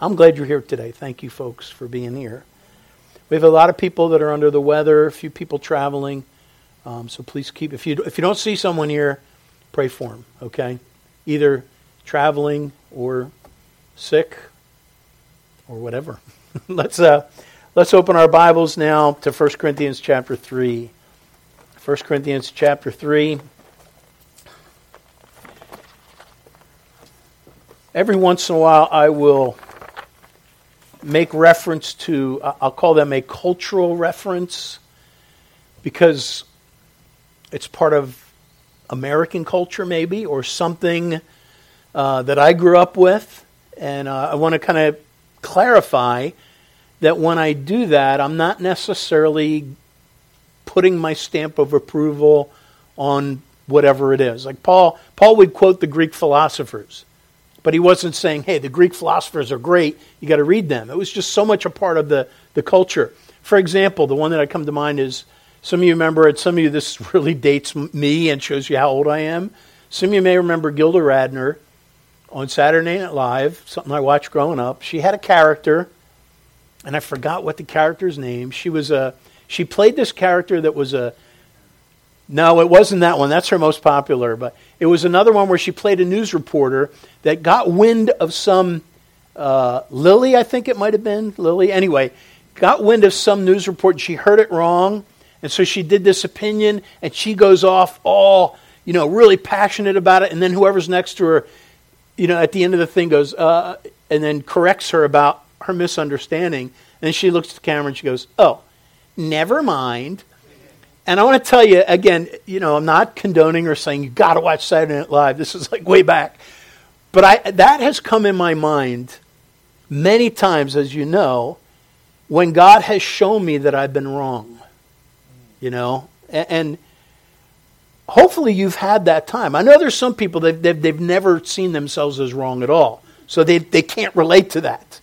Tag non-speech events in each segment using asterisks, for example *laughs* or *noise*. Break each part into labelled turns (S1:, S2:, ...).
S1: I'm glad you're here today. Thank you, folks, for being here. We have a lot of people that are under the weather, a few people traveling. Um, so please keep, if you, if you don't see someone here, pray for them, okay? Either traveling or sick or whatever. *laughs* let's, uh, let's open our Bibles now to 1 Corinthians chapter 3. 1 Corinthians chapter 3. Every once in a while, I will make reference to, I'll call them a cultural reference because it's part of American culture, maybe, or something uh, that I grew up with. And uh, I want to kind of clarify that when I do that, I'm not necessarily putting my stamp of approval on whatever it is. Like Paul, Paul would quote the Greek philosophers, but he wasn't saying, "Hey, the Greek philosophers are great. You got to read them." It was just so much a part of the the culture. For example, the one that I come to mind is some of you remember it. Some of you, this *laughs* really dates me and shows you how old I am. Some of you may remember Gilda Radner on Saturday Night Live, something I watched growing up. She had a character, and I forgot what the character's name. She was a she played this character that was a no, it wasn't that one. That's her most popular, but it was another one where she played a news reporter that got wind of some uh, Lily, I think it might have been Lily. Anyway, got wind of some news report and she heard it wrong and so she did this opinion, and she goes off all, you know, really passionate about it. And then whoever's next to her, you know, at the end of the thing goes, uh, and then corrects her about her misunderstanding. And she looks at the camera and she goes, oh, never mind. And I want to tell you again, you know, I'm not condoning or saying you got to watch Saturday Night Live. This is like way back, but I that has come in my mind many times, as you know, when God has shown me that I've been wrong you know, and, and hopefully you've had that time. I know there's some people that they've, they've never seen themselves as wrong at all, so they, they can't relate to that.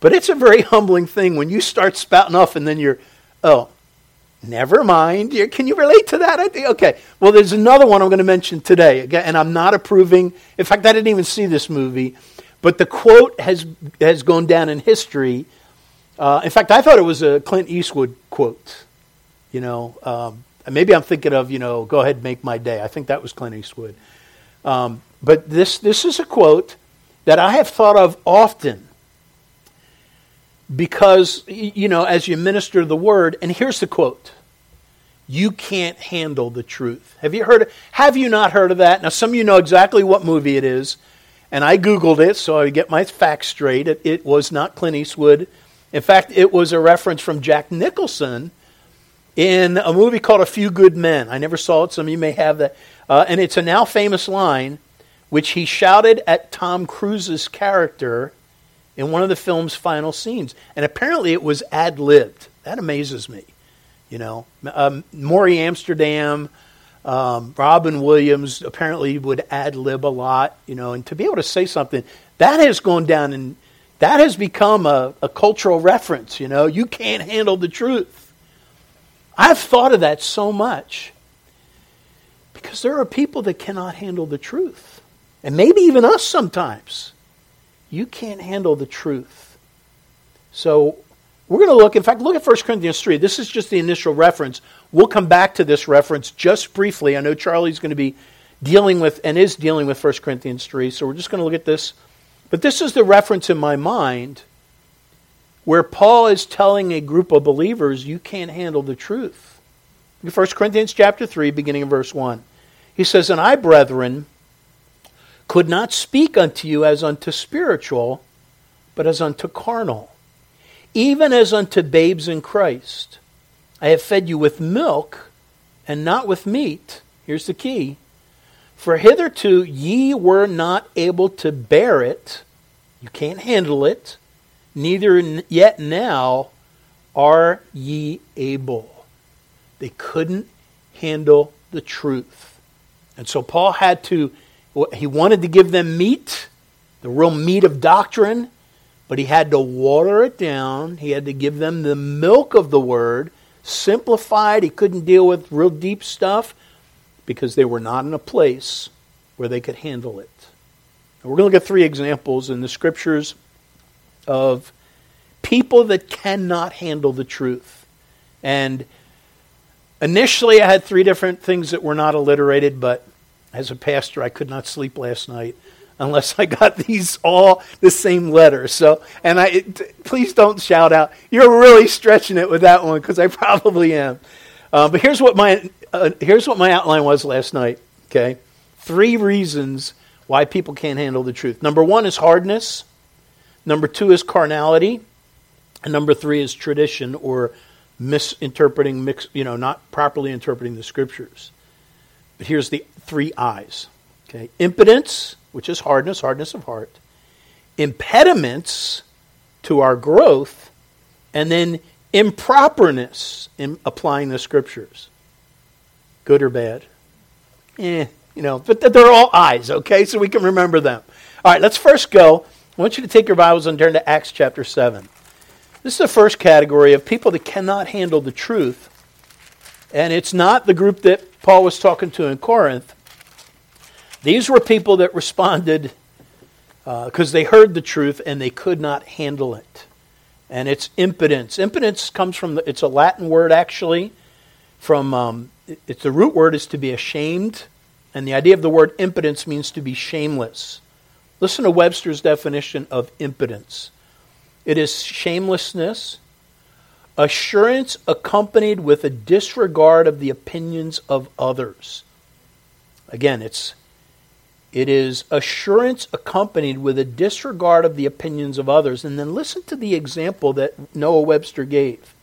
S1: But it's a very humbling thing when you start spouting off and then you're, oh, never mind. Can you relate to that? Okay. Well, there's another one I'm going to mention today, again, and I'm not approving. In fact, I didn't even see this movie, but the quote has has gone down in history. Uh, in fact, I thought it was a Clint Eastwood quote. You know, um, maybe I'm thinking of, you know, go ahead make my day. I think that was Clint Eastwood. Um, but this, this is a quote that I have thought of often because, you know, as you minister the word, and here's the quote you can't handle the truth. Have you heard? Have you not heard of that? Now, some of you know exactly what movie it is, and I googled it so I get my facts straight. It, it was not Clint Eastwood. In fact, it was a reference from Jack Nicholson in a movie called A Few Good Men. I never saw it, some of you may have that. Uh, and it's a now famous line which he shouted at Tom Cruise's character in one of the film's final scenes. And apparently it was ad libbed. That amazes me. You know, um, Morey Amsterdam, um, Robin Williams apparently would ad lib a lot, you know, and to be able to say something, that has gone down and that has become a, a cultural reference, you know. You can't handle the truth. I've thought of that so much because there are people that cannot handle the truth. And maybe even us sometimes. You can't handle the truth. So we're going to look, in fact, look at 1 Corinthians 3. This is just the initial reference. We'll come back to this reference just briefly. I know Charlie's going to be dealing with and is dealing with 1 Corinthians 3, so we're just going to look at this. But this is the reference in my mind where Paul is telling a group of believers, you can't handle the truth. 1 Corinthians chapter 3, beginning of verse 1. He says, And I, brethren, could not speak unto you as unto spiritual, but as unto carnal, even as unto babes in Christ. I have fed you with milk and not with meat. Here's the key. For hitherto ye were not able to bear it, you can't handle it neither yet now are ye able. They couldn't handle the truth. And so Paul had to, he wanted to give them meat, the real meat of doctrine, but he had to water it down. He had to give them the milk of the word, simplified. He couldn't deal with real deep stuff because they were not in a place where they could handle it. And we're going to look at three examples in the scriptures of people that cannot handle the truth. And initially, I had three different things that were not alliterated, but as a pastor, I could not sleep last night unless I got *laughs* these all the same letter. So, and I it, please don't shout out. You're really stretching it with that one because I *laughs* probably am. Uh, but here's what my uh, here's what my outline was last night. Okay, three reasons why people can't handle the truth. Number one is hardness. Number two is carnality, and number three is tradition or misinterpreting, mix, you know, not properly interpreting the scriptures. But here's the three I's. Okay, impotence, which is hardness, hardness of heart. Impediments to our growth, and then improperness in applying the scriptures. Good or bad? Eh, you know, but they're all I's, okay? So we can remember them. All right, let's first go. I want you to take your Bibles and turn to Acts chapter 7. This is the first category of people that cannot handle the truth. And it's not the group that Paul was talking to in Corinth. These were people that responded because uh, they heard the truth and they could not handle it. And it's impotence. Impotence comes from, the, it's a Latin word actually. From, um, it's the root word is to be ashamed. And the idea of the word impotence means to be shameless. Listen to Webster's definition of impotence it is shamelessness, assurance accompanied with a disregard of the opinions of others. Again, it's it is assurance accompanied with a disregard of the opinions of others. And then listen to the example that Noah Webster gave.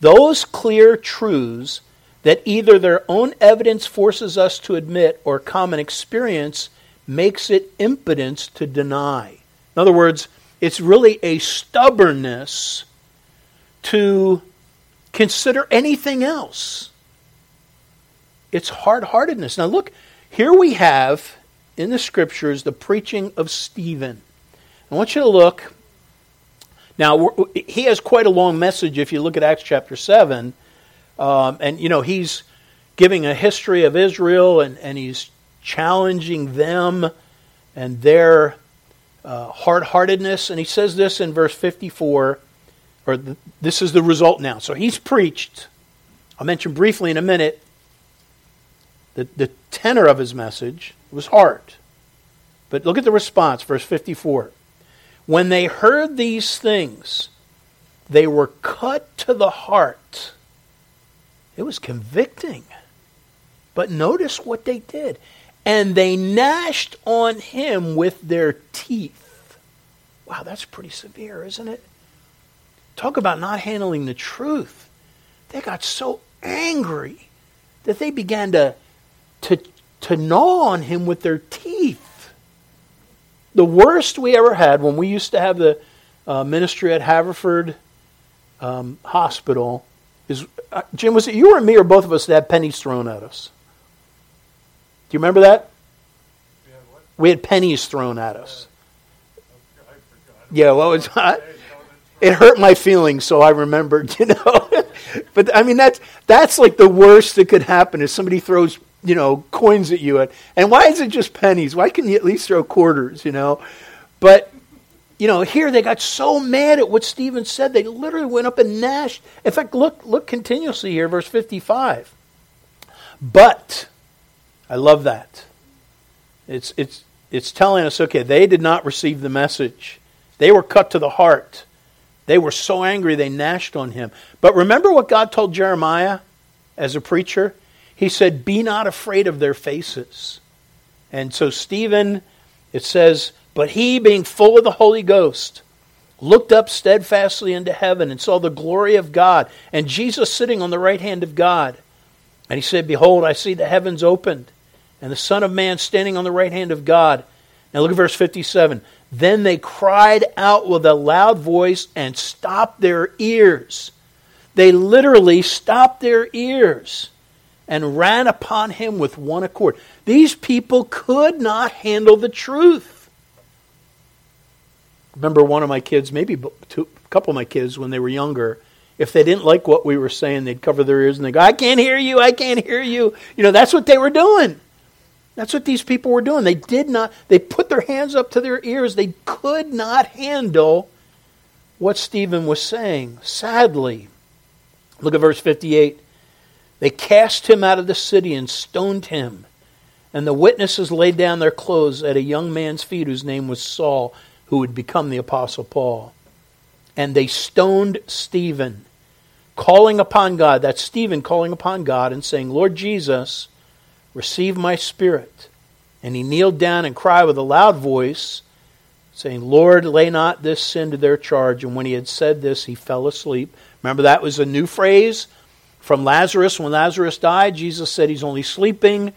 S1: Those clear truths that either their own evidence forces us to admit or common experience makes it impotence to deny. In other words, it's really a stubbornness to consider anything else. It's hard heartedness. Now, look, here we have in the scriptures the preaching of Stephen. I want you to look. Now, he has quite a long message if you look at Acts chapter 7. Um, and, you know, he's giving a history of Israel and, and he's challenging them and their uh, hard heartedness. And he says this in verse 54, or the, this is the result now. So he's preached. I'll mention briefly in a minute the, the tenor of his message was hard. But look at the response, verse 54. When they heard these things, they were cut to the heart. It was convicting. But notice what they did and they gnashed on him with their teeth. Wow, that's pretty severe, isn't it? Talk about not handling the truth. They got so angry that they began to, to, to gnaw on him with their teeth. The worst we ever had when we used to have the uh, ministry at Haverford um, Hospital is uh, Jim, was it you or me or both of us that had pennies thrown at us? Do you remember that? We had pennies thrown at us. Yeah, well, it, was, it hurt my feelings, so I remembered, *laughs* you know. but I mean, that's that's like the worst that could happen is somebody throws, you know, coins at you. And why is it just pennies? Why can you at least throw quarters, you know? But you know, here they got so mad at what Stephen said, they literally went up and gnashed. In fact, look, look continuously here, verse 55. But I love that. It's, it's, it's telling us okay, they did not receive the message, they were cut to the heart. They were so angry they gnashed on him. But remember what God told Jeremiah as a preacher? He said, Be not afraid of their faces. And so, Stephen, it says, But he, being full of the Holy Ghost, looked up steadfastly into heaven and saw the glory of God and Jesus sitting on the right hand of God. And he said, Behold, I see the heavens opened and the Son of Man standing on the right hand of God. Now look at verse 57. Then they cried out with a loud voice and stopped their ears. They literally stopped their ears and ran upon him with one accord. These people could not handle the truth. Remember one of my kids, maybe two, a couple of my kids when they were younger, if they didn't like what we were saying, they'd cover their ears and they'd go, I can't hear you, I can't hear you. You know, that's what they were doing. That's what these people were doing. They did not, they put their hands up to their ears. They could not handle what Stephen was saying. Sadly, look at verse 58. They cast him out of the city and stoned him. And the witnesses laid down their clothes at a young man's feet whose name was Saul, who would become the Apostle Paul. And they stoned Stephen, calling upon God. That's Stephen calling upon God and saying, Lord Jesus, receive my spirit. And he kneeled down and cried with a loud voice, saying, Lord, lay not this sin to their charge. And when he had said this, he fell asleep. Remember, that was a new phrase from Lazarus. When Lazarus died, Jesus said he's only sleeping.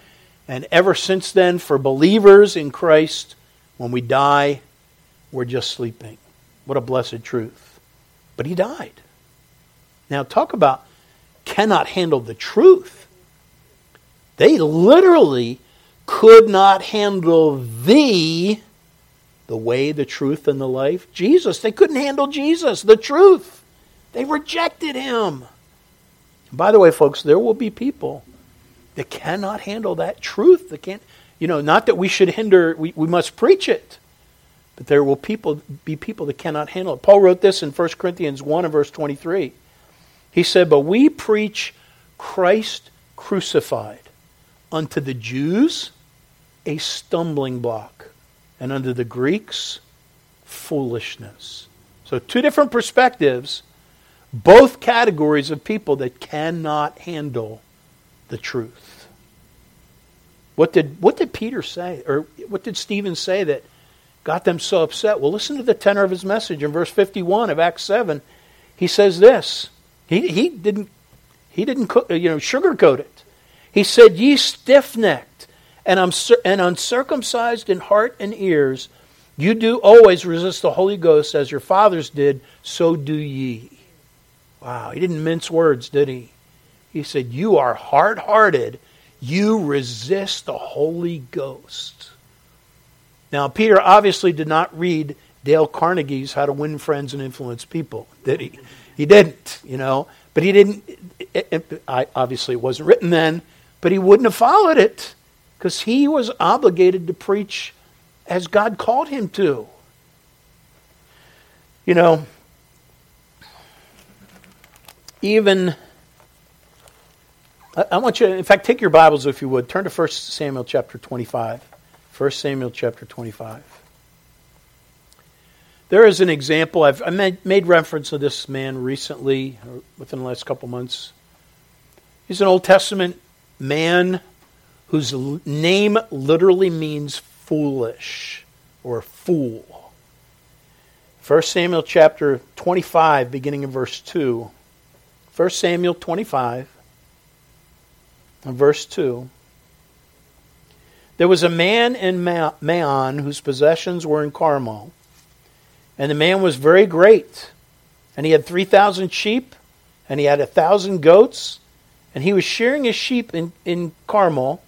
S1: And ever since then, for believers in Christ, when we die, we're just sleeping. What a blessed truth. But he died. Now, talk about cannot handle the truth. They literally could not handle the the way, the truth, and the life. Jesus. They couldn't handle Jesus, the truth. They rejected him. By the way, folks, there will be people that cannot handle that truth. That can't, you know, not that we should hinder, we, we must preach it. But there will people be people that cannot handle it. Paul wrote this in 1 Corinthians 1 and verse 23. He said, But we preach Christ crucified, unto the Jews a stumbling block, and unto the Greeks foolishness. So, two different perspectives, both categories of people that cannot handle the truth. What did, what did Peter say, or what did Stephen say that got them so upset? Well, listen to the tenor of his message in verse 51 of Acts 7. He says this. He, he didn't, he didn't you know, sugarcoat it. He said, Ye stiff necked and, uncircumcised in heart and ears, you do always resist the Holy Ghost as your fathers did, so do ye. Wow, he didn't mince words, did he? He said, You are hard hearted. You resist the Holy Ghost. Now, Peter obviously did not read Dale Carnegie's How to Win Friends and Influence People, did he? He didn't, you know. But he didn't, it, it, I, obviously, it wasn't written then, but he wouldn't have followed it because he was obligated to preach as God called him to. You know, even I, want you in fact, take your Bibles if you would. Turn to 1 Samuel chapter 25. 1 Samuel chapter 25. There is an example, I've I made, reference to this man recently, uh, within the last couple months. He's an Old Testament man whose name literally means foolish or fool. 1 Samuel chapter 25, beginning in verse 2. 1 Samuel 25, and verse 2. There was a man in Maon whose possessions were in Carmel, and the man was very great. And he had 3,000 sheep, and he had a 1,000 goats, and he was shearing his sheep in, in Carmel.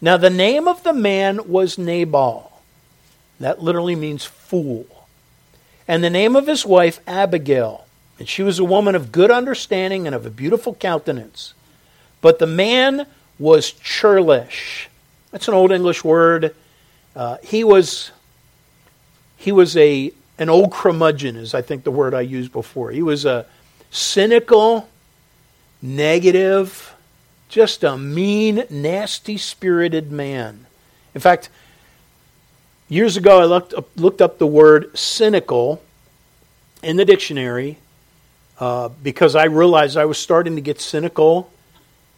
S1: Now, the name of the man was Nabal. That literally means fool. And the name of his wife, Abigail. And she was a woman of good understanding and of a beautiful countenance. But the man was churlish. That's an old English word. Uh, he was he was a an old curmudgeon, is I think the word I used before. He was a cynical, negative, just a mean, nasty spirited man. In fact, years ago I looked up, looked up the word cynical in the dictionary uh, because I realized I was starting to get cynical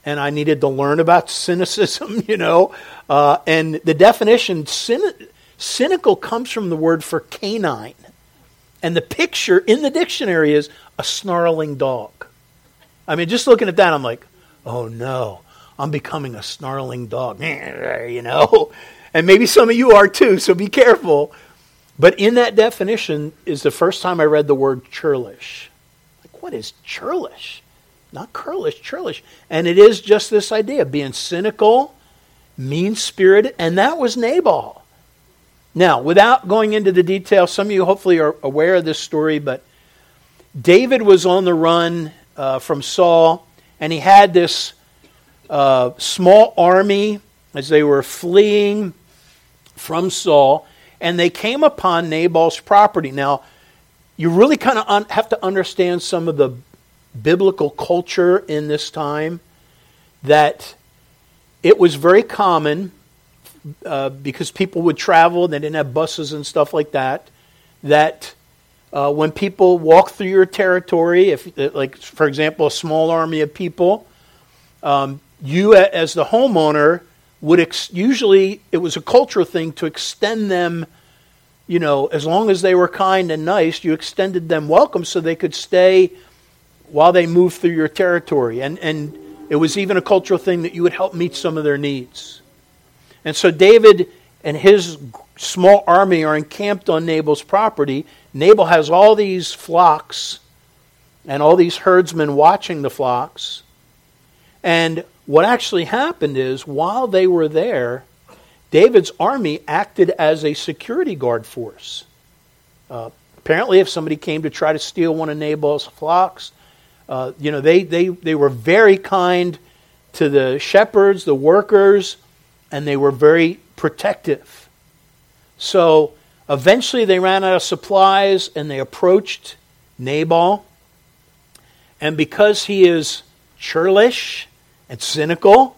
S1: and I needed to learn about *laughs* cynicism, you know. Uh, and the definition, cyn- cynical, comes from the word for canine. And the picture in the dictionary is a snarling dog. I mean, just looking at that, I'm like, oh no, I'm becoming a snarling dog, *laughs* you know. And maybe some of you are too, so be careful. But in that definition is the first time I read the word churlish. Like, what is churlish? Not curlish, churlish. And it is just this idea of being cynical, mean spirited, and that was Nabal. Now, without going into the details, some of you hopefully are aware of this story, but David was on the run uh, from Saul, and he had this uh, small army as they were fleeing from Saul, and they came upon Nabal's property. Now, you really kind of un- have to understand some of the biblical culture in this time that it was very common uh, because people would travel, they didn't have buses and stuff like that, that uh, when people walk through your territory, if uh, like for example a small army of people, um, you as the homeowner would ex- usually it was a cultural thing to extend them you know, as long as they were kind and nice, you extended them welcome so they could stay while they moved through your territory. And, and it was even a cultural thing that you would help meet some of their needs. And so David and his small army are encamped on Nabal's property. Nabal has all these flocks and all these herdsmen watching the flocks. And what actually happened is, while they were there, David's army acted as a security guard force. Uh, apparently, if somebody came to try to steal one of Nabal's flocks, uh, you know, they, they, they were very kind to the shepherds, the workers, and they were very protective. So eventually they ran out of supplies and they approached Nabal. And because he is churlish and cynical,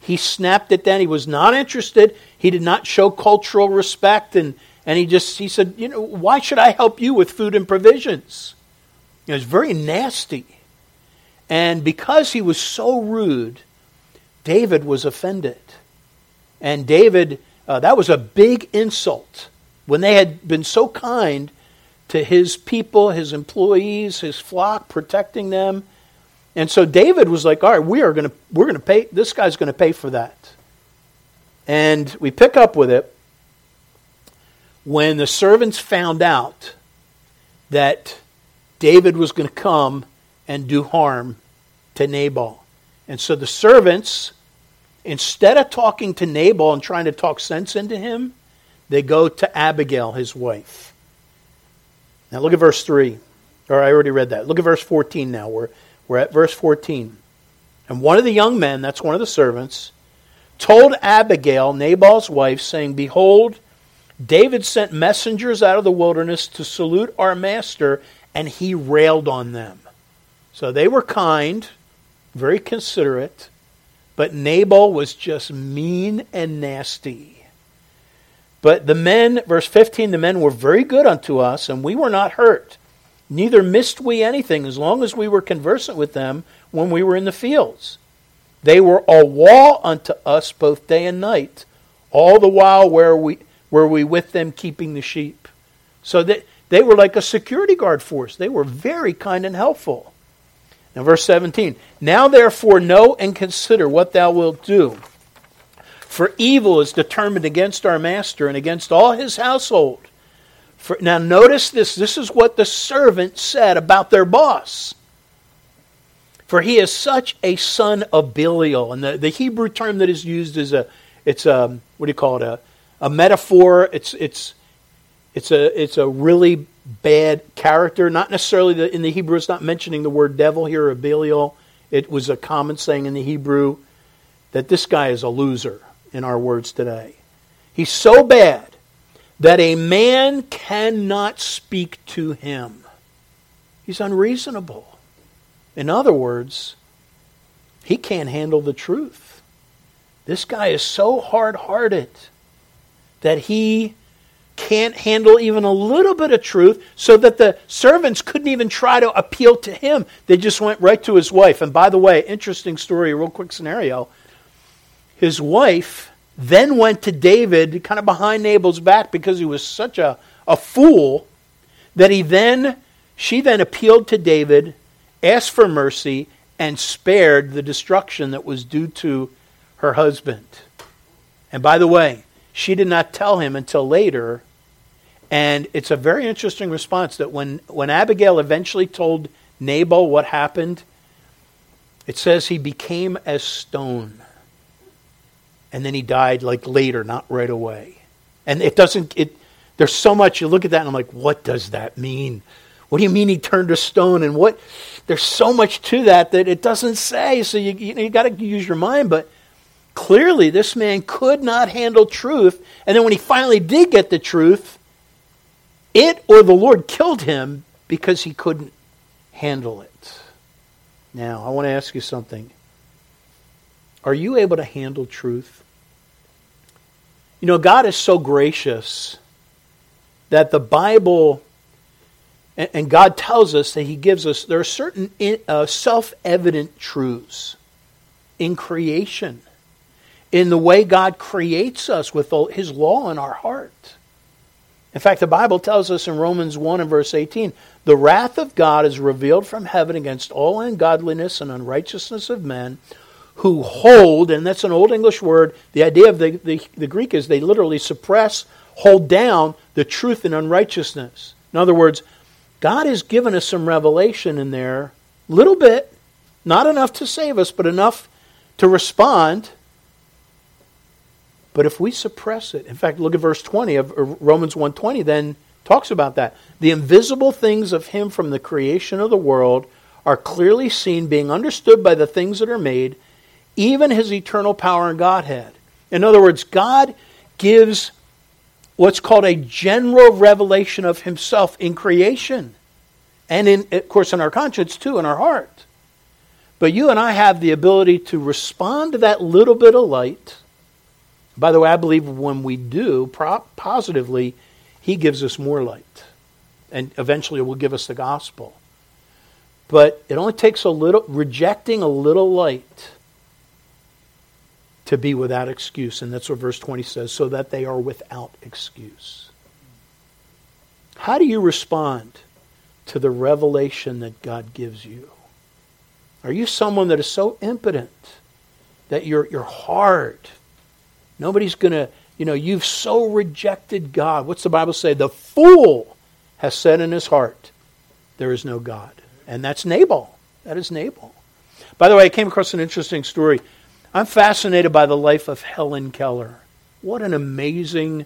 S1: he snapped at them. He was not interested. He did not show cultural respect. And, and he just he said, You know, why should I help you with food and provisions? It was very nasty. And because he was so rude, David was offended. And David, uh, that was a big insult. When they had been so kind to his people, his employees, his flock, protecting them, and so David was like, all right, we are going to, we're going to pay, this guy's going to pay for that. And we pick up with it when the servants found out that David was going to come and do harm to Nabal. And so the servants, instead of talking to Nabal and trying to talk sense into him, they go to Abigail, his wife. Now look at verse 3. Or I already read that. Look at verse 14 now, where we're at verse 14. And one of the young men, that's one of the servants, told Abigail, Nabal's wife, saying, Behold, David sent messengers out of the wilderness to salute our master, and he railed on them. So they were kind, very considerate, but Nabal was just mean and nasty. But the men, verse 15, the men were very good unto us, and we were not hurt. Neither missed we anything as long as we were conversant with them when we were in the fields. They were a wall unto us both day and night, all the while were we, were we with them keeping the sheep. So that they were like a security guard force. They were very kind and helpful. Now, verse 17 Now therefore know and consider what thou wilt do. For evil is determined against our master and against all his household. For, now, notice this. This is what the servant said about their boss. For he is such a son of Belial. And the, the Hebrew term that is used is a, it's a, what do you call it? A, a metaphor. It's, it's, it's, a, it's a really bad character. Not necessarily the, in the Hebrew, it's not mentioning the word devil here or Belial. It was a common saying in the Hebrew that this guy is a loser in our words today. He's so bad that a man cannot speak to him. He's unreasonable. In other words, he can't handle the truth. This guy is so hard hearted that he can't handle even a little bit of truth, so that the servants couldn't even try to appeal to him. They just went right to his wife. And by the way, interesting story, real quick scenario. His wife then went to David kind of behind Nabal's back because he was such a, a fool that he then she then appealed to David, asked for mercy, and spared the destruction that was due to her husband. And by the way, she did not tell him until later. And it's a very interesting response that when, when Abigail eventually told Nabal what happened, it says he became as stone and then he died like later, not right away. And it doesn't, it, there's so much, you look at that and I'm like, what does that mean? What do you mean he turned to stone? And what, there's so much to that that it doesn't say. So you, you, you got to use your mind. But clearly, this man could not handle truth. And then when he finally did get the truth, it or the Lord killed him because he couldn't handle it. Now, I want to ask you something. Are you able to handle truth? You know, God is so gracious that the Bible, and God tells us that He gives us, there are certain uh, self evident truths in creation, in the way God creates us with His law in our heart. In fact, the Bible tells us in Romans 1 and verse 18 the wrath of God is revealed from heaven against all ungodliness and unrighteousness of men who hold, and that's an old English word, the idea of the, the, the Greek is they literally suppress, hold down the truth and unrighteousness. In other words, God has given us some revelation in there, little bit, not enough to save us, but enough to respond. But if we suppress it, in fact, look at verse 20 of Romans 1:20 then talks about that. The invisible things of him from the creation of the world are clearly seen being understood by the things that are made, even his eternal power and Godhead. In other words, God gives what's called a general revelation of himself in creation and in of course in our conscience too in our heart but you and i have the ability to respond to that little bit of light by the way i believe when we do positively he gives us more light and eventually will give us the gospel but it only takes a little rejecting a little light to be without excuse. And that's what verse 20 says so that they are without excuse. How do you respond to the revelation that God gives you? Are you someone that is so impotent that you're, you're hard? Nobody's going to, you know, you've so rejected God. What's the Bible say? The fool has said in his heart, there is no God. And that's Nabal. That is Nabal. By the way, I came across an interesting story I'm fascinated by the life of Helen Keller. What an amazing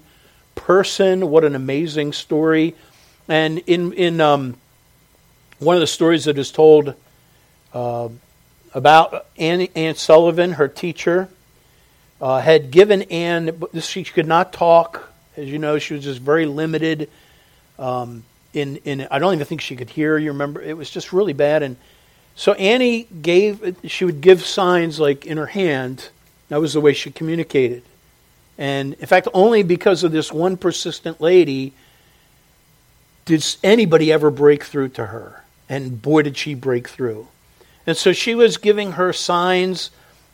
S1: person! What an amazing story! And in in um, one of the stories that is told uh, about Anne, Anne Sullivan, her teacher, uh, had given Anne. She could not talk, as you know. She was just very limited. Um, in in I don't even think she could hear. You remember? It was just really bad, and so Annie gave, she would give signs like in her hand. That was the way she communicated. And in fact, only because of this one persistent lady did anybody ever break through to her. And boy, did she break through. And so she was giving her signs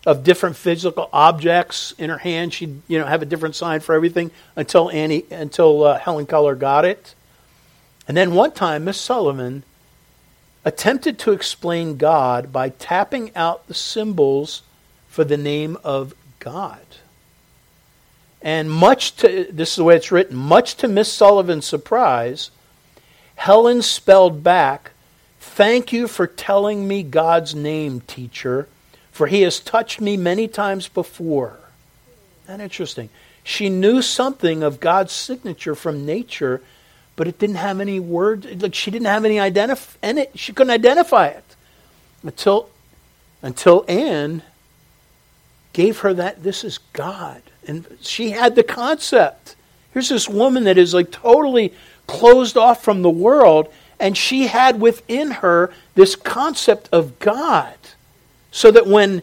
S1: of different physical objects in her hand. She'd you know have a different sign for everything until Annie until uh, Helen Keller got it. And then one time, Miss Sullivan attempted to explain God by tapping out the symbols for the name of God. And much to, this is the way it's written, much to Miss Sullivan's surprise, Helen spelled back, Thank you for telling me God's name, teacher, for he has touched me many times before. That interesting. She knew something of God's signature from nature but it didn't have any word. Like she didn't have any identify, and it, she couldn't identify it until until Anne gave her that this is God, and she had the concept. Here's this woman that is like totally closed off from the world, and she had within her this concept of God, so that when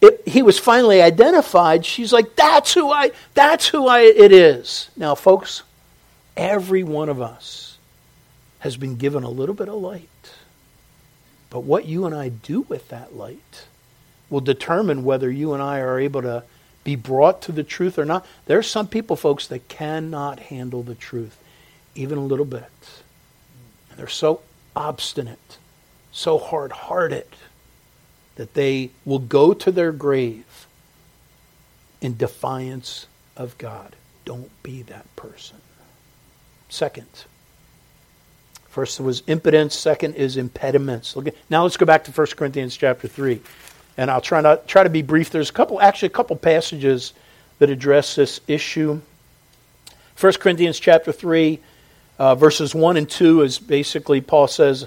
S1: it, he was finally identified, she's like, "That's who I. That's who I. It is." Now, folks Every one of us has been given a little bit of light. But what you and I do with that light will determine whether you and I are able to be brought to the truth or not. There are some people, folks, that cannot handle the truth, even a little bit. And they're so obstinate, so hard hearted, that they will go to their grave in defiance of God. Don't be that person. Second, first was impotence. Second is impediments. Now let's go back to 1 Corinthians chapter 3. And I'll try, not, try to be brief. There's a couple, actually, a couple passages that address this issue. 1 Corinthians chapter 3, uh, verses 1 and 2 is basically, Paul says,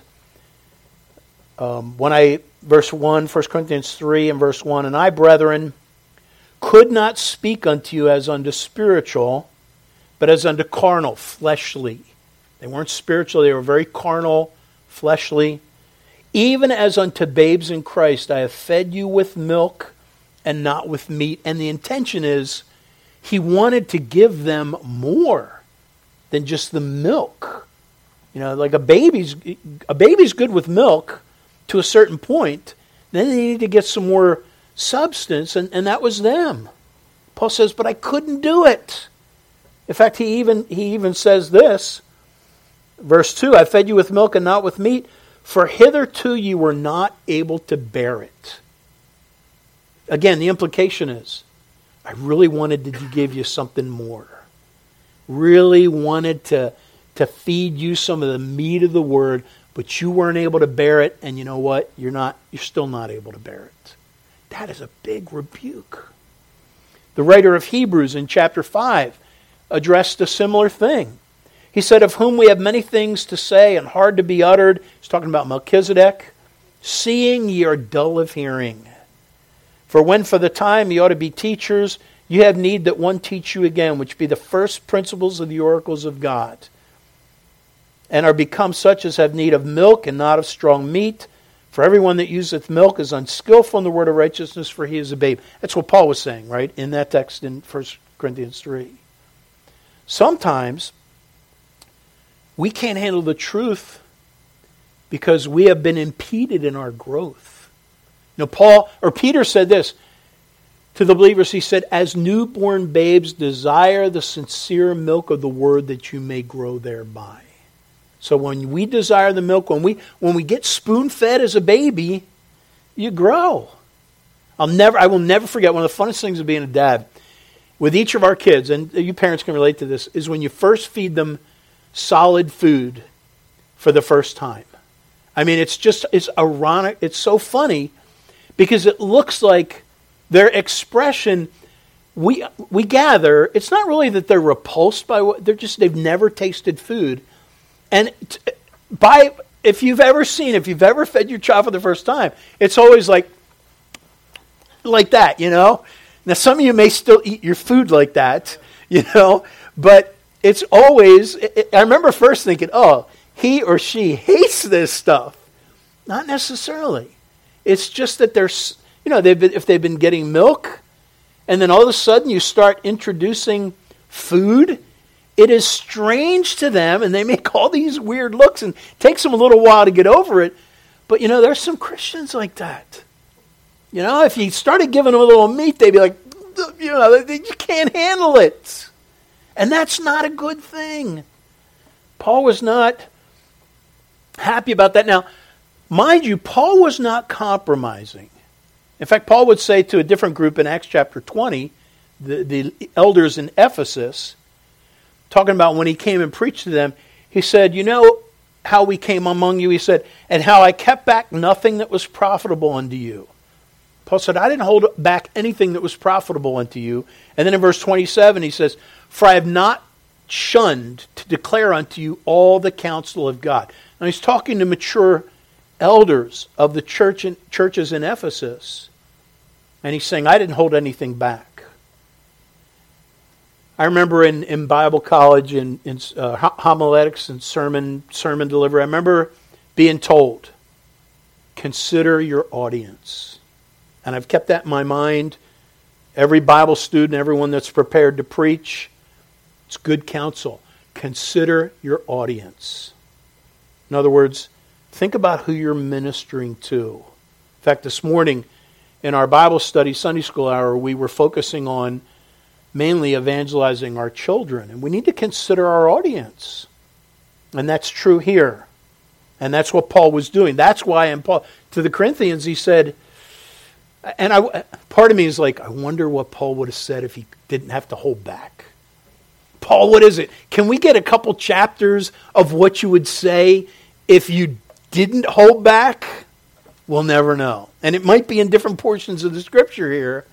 S1: um, when I, verse 1, 1 Corinthians 3 and verse 1, and I, brethren, could not speak unto you as unto spiritual but as unto carnal, fleshly, They weren't spiritual, they were very carnal, fleshly. Even as unto babes in Christ, I have fed you with milk and not with meat. And the intention is he wanted to give them more than just the milk. You know, like a baby's a baby's good with milk to a certain point. Then they need to get some more substance, and, and that was them. Paul says, but I couldn't do it. In fact, he even he even says this, verse two: I fed you with milk and not with meat, for hitherto you were not able to bear it. Again, the implication is, I really wanted to give you something more. Really wanted to to feed you some of the meat of the word, but you weren't able to bear it, and you know what? You're not you're still not able to bear it. That is a big rebuke. The writer of Hebrews in chapter 5 addressed a similar thing. He said, Of whom we have many things to say and hard to be uttered. He's talking about Melchizedek. Seeing ye are dull of hearing. For when for the time ye ought to be teachers, you have need that one teach you again, which be the first principles of the oracles of God and are become such as have need of milk and not of strong meat. For everyone that useth milk is unskillful in the word of righteousness, for he is a babe. That's what Paul was saying, right, in that text in 1 Corinthians 3. Sometimes we can't handle the truth because we have been impeded in our growth. Know, Paul or Peter said this to the believers. He said, As newborn babes, desire the sincere milk of the word that you may grow thereby. So when we desire the milk, when we when we get spoon fed as a baby, you grow. I'll never I will never forget one of the funnest things of being a dad with each of our kids, and you parents can relate to this, is when you first feed them solid food for the first time. I mean, it's just it's ironic, it's so funny because it looks like their expression we we gather it's not really that they're repulsed by what they're just they've never tasted food and t- by if you've ever seen, if you've ever fed your child for the first time, it's always like like that, you know. Now some of you may still eat your food like that, *laughs* you know, but it's always. It, I remember first thinking, oh, he or she hates this stuff. Not necessarily. It's just that they're you know, they've been, if they've been getting milk, and then all of a sudden you start introducing food it is strange to them, and they *laughs* make all these weird looks, and takes them a little while to get over it. But you know, there's some Christians like that. You know, if you started giving them a little meat, they'd be like, you know, you can't handle it. And that's not a good thing. Paul was not happy about that. Now, mind you, Paul was not compromising. In fact, Paul would say to a different group in Acts chapter 20, the, the elders in Ephesus, talking about when he came and preached to them, he said, You know how we came among you? He said, And how I kept back nothing that was profitable unto you. Paul said, I didn't hold back anything that was profitable unto you. And then in verse 27, he says, For I have not shunned to declare unto you all the counsel of God. Now he's talking to mature elders of the church in, churches in Ephesus. And he's saying, I didn't hold anything back. I remember in, in Bible college, in, in uh, homiletics and sermon, sermon delivery, I remember being told, consider your audience. And I've kept that in my mind. Every Bible student, everyone that's prepared to preach, it's good counsel. Consider your audience. In other words, think about who you're ministering to. In fact, this morning in our Bible study Sunday school hour, we were focusing on mainly evangelizing our children. And we need to consider our audience. And that's true here. And that's what Paul was doing. That's why in Paul to the Corinthians he said, and I part of me is like, I wonder what Paul would have said if he didn't have to hold back. Paul, what is it? Can we get a couple chapters of what you would say if you didn't hold back? We'll never know. And it might be in different portions of the scripture here.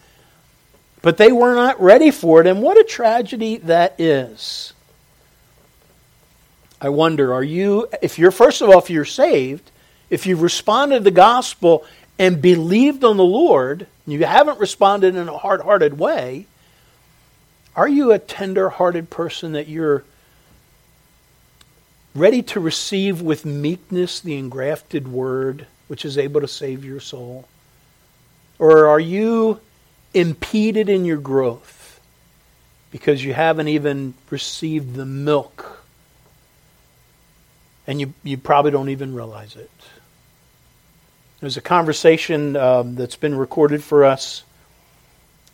S1: But they were not ready for it, and what a tragedy that is. I wonder, are you, if you're, first of all, if you're saved, if you've responded to the gospel and believed on the Lord, you haven't responded in a hard hearted way, are you a tender hearted person that you're ready to receive with meekness the engrafted word which is able to save your soul? Or are you impeded in your growth because you haven't even received the milk and you, you probably don't even realize it? There's a conversation um, that's been recorded for us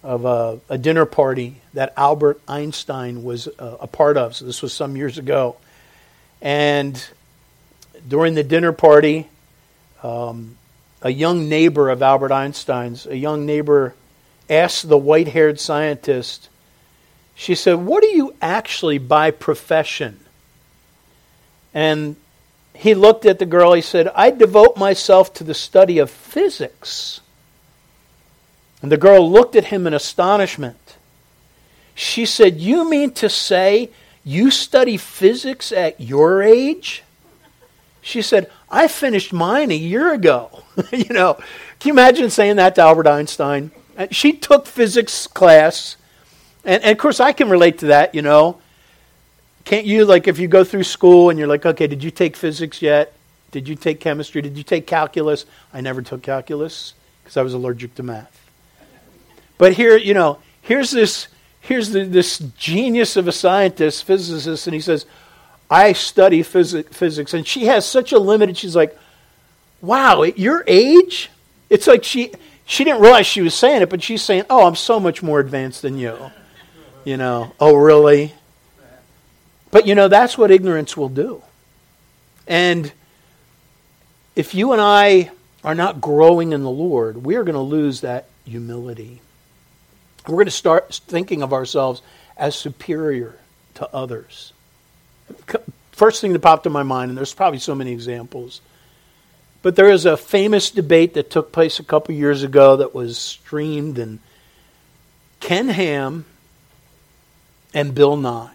S1: of a, a, dinner party that Albert Einstein was uh, a part of. So this was some years ago. And during the dinner party, um, a young neighbor of Albert Einstein's, a young neighbor, asked the white haired scientist, she said, What are you actually by profession? And he looked at the girl, he said, I devote myself to the study of physics. And the girl looked at him in astonishment. She said, You mean to say you study physics at your age? She said, I finished mine a year ago. *laughs* you know, can you imagine saying that to Albert Einstein? She took physics class, and, and of course I can relate to that, you know. Can't you, like, if you go through school and you're like, okay, did you take physics yet? Did you take chemistry? Did you take calculus? I never took calculus because I was allergic to math. But here, you know, here's this here's the, this genius of a scientist, physicist, and he says, I study phys- physics. And she has such a limited, she's like, wow, at your age? It's like she, she didn't realize she was saying it, but she's saying, oh, I'm so much more advanced than you. You know, oh, really? But you know, that's what ignorance will do. And if you and I are not growing in the Lord, we are going to lose that humility. We're going to start thinking of ourselves as superior to others. First thing that popped in my mind, and there's probably so many examples, but there is a famous debate that took place a couple years ago that was streamed, and Ken Ham and Bill Nye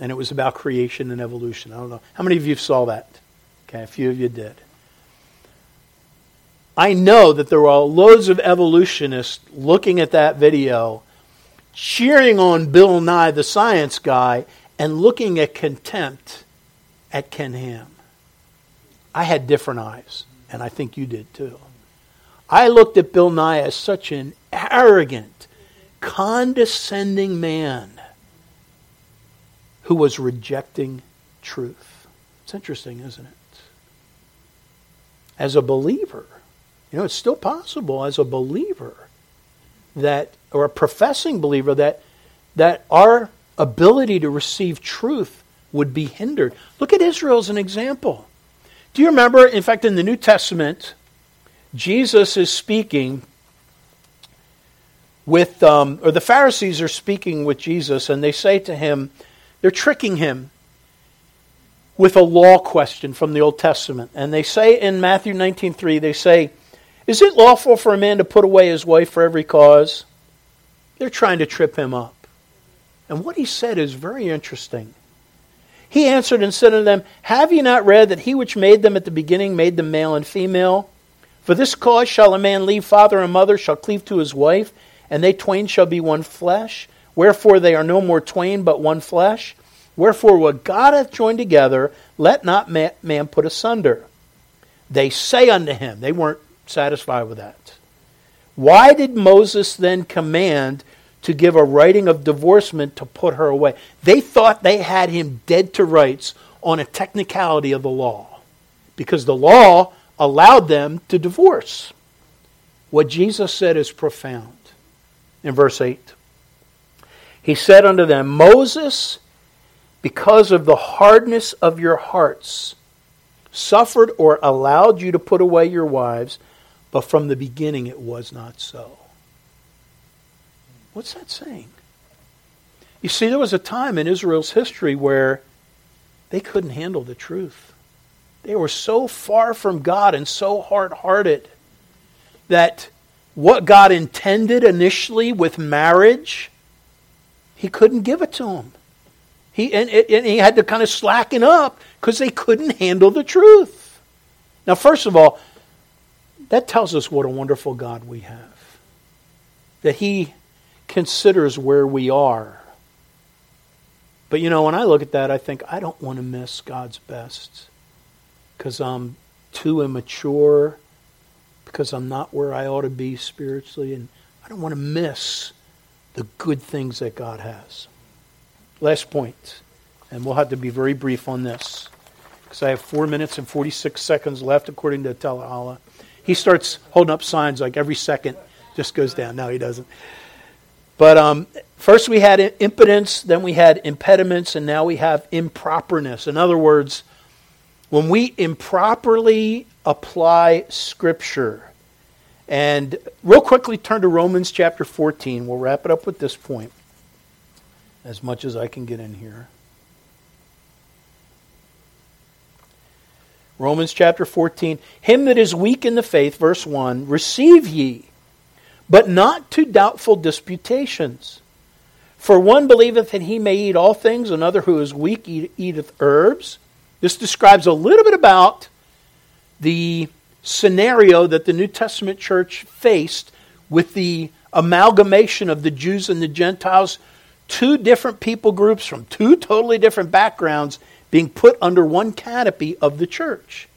S1: and it was about creation and evolution. I don't know. How many of you saw that? Okay, a few of you did. I know that there were loads of evolutionists looking at that video, cheering on Bill Nye, the science guy, and looking at contempt at Ken Ham. I had different eyes, and I think you did too. I looked at Bill Nye as such an arrogant, condescending man who was rejecting truth. It's interesting, isn't it? As a believer, you know, it's still possible as a believer that, or a professing believer, that, that our ability to receive truth would be hindered. Look at Israel as an example. Do you remember, in fact, in the New Testament, Jesus is speaking with, um, or the Pharisees are speaking with Jesus, and they say to him, they're tricking him with a law question from the Old Testament. And they say in Matthew 19:3, they say, "Is it lawful for a man to put away his wife for every cause?" They're trying to trip him up. And what he said is very interesting. He answered and said unto them, Have ye not read that he which made them at the beginning made them male and female? For this cause shall a man leave father and mother, shall cleave to his wife, and they twain shall be one flesh. Wherefore they are no more twain, but one flesh. Wherefore what God hath joined together, let not man put asunder. They say unto him, they weren't satisfied with that. Why did Moses then command to give a writing of divorcement to put her away? They thought they had him dead to rights on a technicality of the law because the law allowed them to divorce. What Jesus said is profound. In verse 8 he said unto them, Moses, because of the hardness of your hearts, suffered or allowed you to put away your wives, but from the beginning it was not so. What's that saying? You see, there was a time in Israel's history where they couldn't handle the truth. They were so far from God and so hard hearted that what God intended initially with marriage he couldn't give it to them. He, and, and he had to kind of slacken up because they couldn't handle the truth. Now, first of all, that tells us what a wonderful God we have. That He considers where we are. But you know, when I look at that, I think I don't want to miss God's best because I'm too immature, because I'm not where I ought to be spiritually, and I don't want to miss the good things that God has. Last point, and we'll have to be very brief on this because I have four minutes and 46 seconds left according to Telehala. He starts holding up signs like every second just goes down. No, he doesn't. But um, first we had impotence, then we had impediments, and now we have improperness. In other words, when we improperly apply Scripture, and real quickly turn to Romans chapter 14. We'll wrap it up with this point as much as I can get in here. Romans chapter 14. Him that is weak in the faith, verse 1, receive ye, but not to doubtful disputations. For one believeth that he may eat all things, another who is weak eateth herbs. This describes a little bit about the scenario that the New Testament church faced with the amalgamation of the Jews and the Gentiles, two different people groups from two totally different backgrounds being put under one canopy of the church.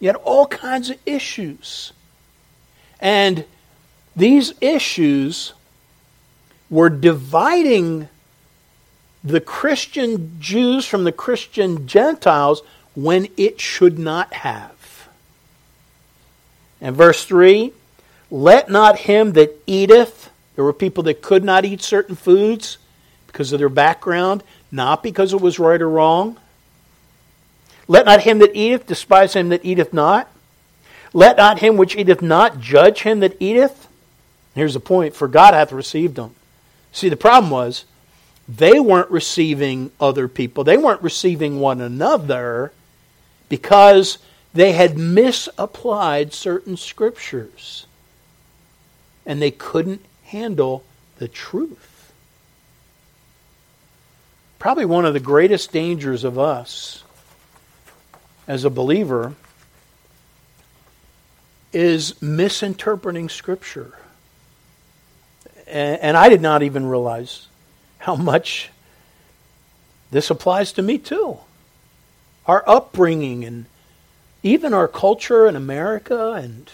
S1: You had all kinds of issues. And these issues were dividing the Christian Jews from the Christian Gentiles when it should not have. And verse 3 Let not him that eateth, there were people that could not eat certain foods because of their background, not because it was right or wrong. Let not him that eateth despise him that eateth not. Let not him which eateth not judge him that eateth. Here's the point for God hath received them. See, the problem was they weren't receiving other people, they weren't receiving one another because they had misapplied certain scriptures and they couldn't handle the truth. Probably one of the greatest dangers of us as a believer is misinterpreting Scripture. And, I did not even realize how much this applies to me too. Our upbringing and even our culture in America and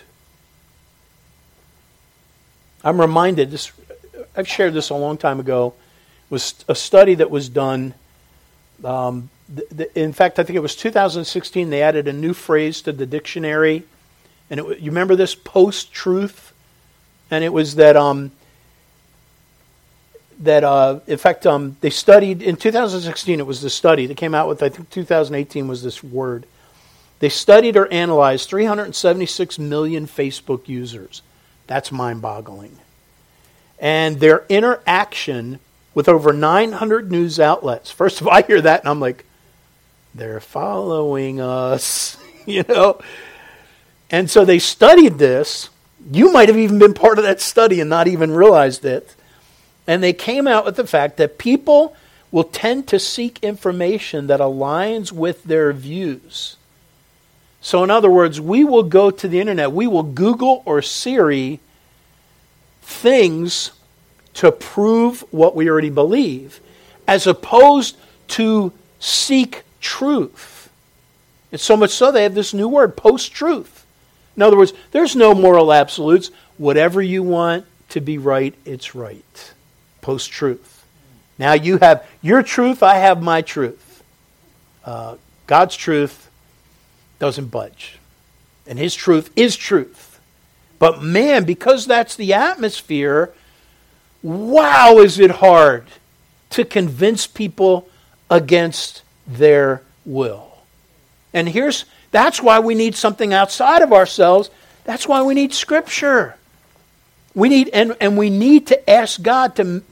S1: I'm reminded this I've shared this a long time ago was a study that was done um, in fact I think it was 2016 they added a new phrase to the dictionary. And it, you remember this? Post truth and it was that um, that uh, in fact um, they studied in 2016 it was the study that came out with I think 2018 was this word they studied or analyzed 376 million Facebook users. That's mind boggling. And their interaction with over 900 news outlets. First of all, I hear that and I'm like, they're following us, *laughs* you know? And so they studied this. You might have even been part of that study and not even realized it. And they came out with the fact that people will tend to seek information that aligns with their views. So, in other words, we will go to the internet, we will Google or Siri things to prove what we already believe, as opposed to seek truth. And so much so they have this new word, post truth. In other words, there's no moral absolutes. Whatever you want to be right, it's right. Post truth. Now you have your truth, I have my truth. Uh, God's truth doesn't budge. And his truth is truth. But man, because that's the atmosphere, wow, is it hard to convince people against their will. And here's that's why we need something outside of ourselves. That's why we need scripture. We need and, and we need to ask God to,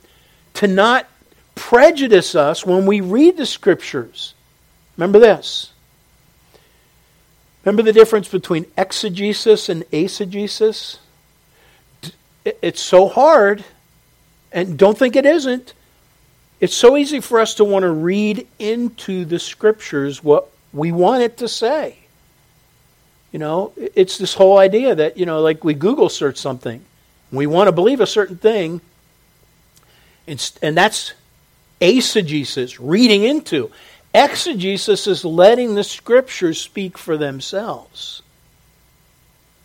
S1: to not prejudice us when we read the scriptures. Remember this. Remember the difference between exegesis and eisegesis? It's so hard, and don't think it isn't. It's so easy for us to want to read into the scriptures what we want it to say. You know, it's this whole idea that, you know, like we Google search something, we want to believe a certain thing, and that's Eisegesis, reading into. Exegesis is letting the scriptures speak for themselves.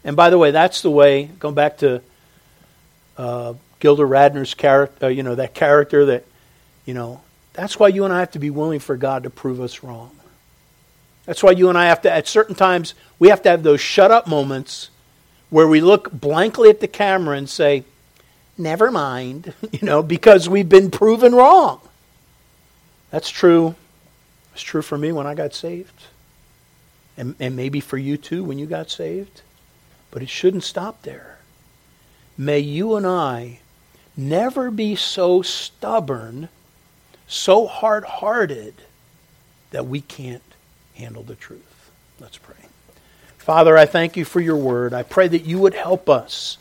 S1: And by the way, that's the way, going back to uh, Gilda Radner's character, uh, you know, that character that, you know, that's why you and I have to be willing for God to prove us wrong. That's why you and I have to, at certain times, we have to have those shut up moments where we look blankly at the camera and say, never mind, *laughs* you know, because we've been proven wrong. That's true. It's true for me when I got saved. And, and maybe for you too when you got saved. But it shouldn't stop there. May you and I never be so stubborn, so hard hearted, that we can't handle the truth. Let's pray. Father, I thank you for your word. I pray that you would help us.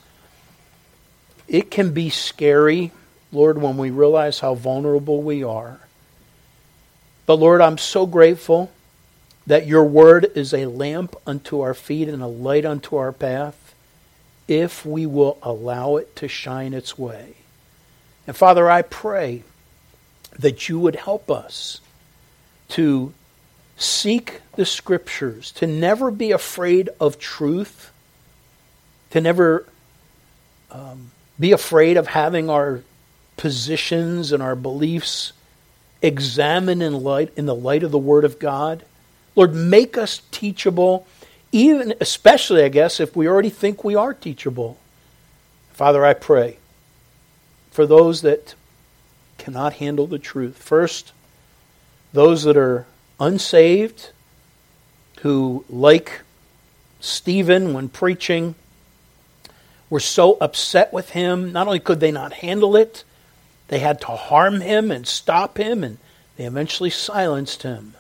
S1: It can be scary, Lord, when we realize how vulnerable we are. But Lord, I'm so grateful that your word is a lamp unto our feet and a light unto our path if we will allow it to shine its way. And Father, I pray that you would help us to seek the scriptures, to never be afraid of truth, to never um, be afraid of having our positions and our beliefs examined in light in the light of the Word of God. Lord, make us teachable, even especially, I guess, if we already think we are teachable. Father, I pray for those that cannot handle the truth. First, those that are unsaved, who, like Stephen when preaching, were so upset with him. Not only could they not handle it, they had to harm him and stop him, and they eventually silenced him.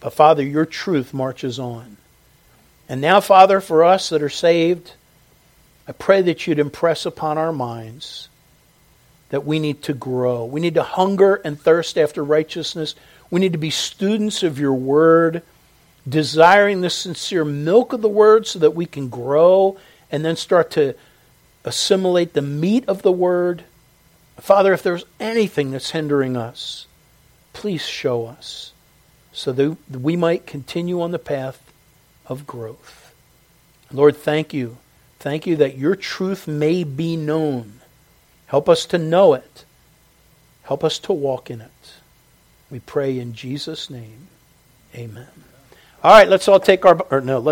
S1: But Father, your truth marches on. And now, Father, for us that are saved, I pray that you'd impress upon our minds that we need to grow. We need to hunger and thirst after righteousness. We need to be students of your word, desiring the sincere milk of the word so that we can grow and then start to assimilate the meat of the word Father, if there's anything that's hindering us, please show us so that we might continue on the path of growth. Lord, thank you. Thank you that your truth may be known. Help us to know it. Help us to walk in it. We pray in Jesus' name. Amen. All right, let's all take our, or no, let's.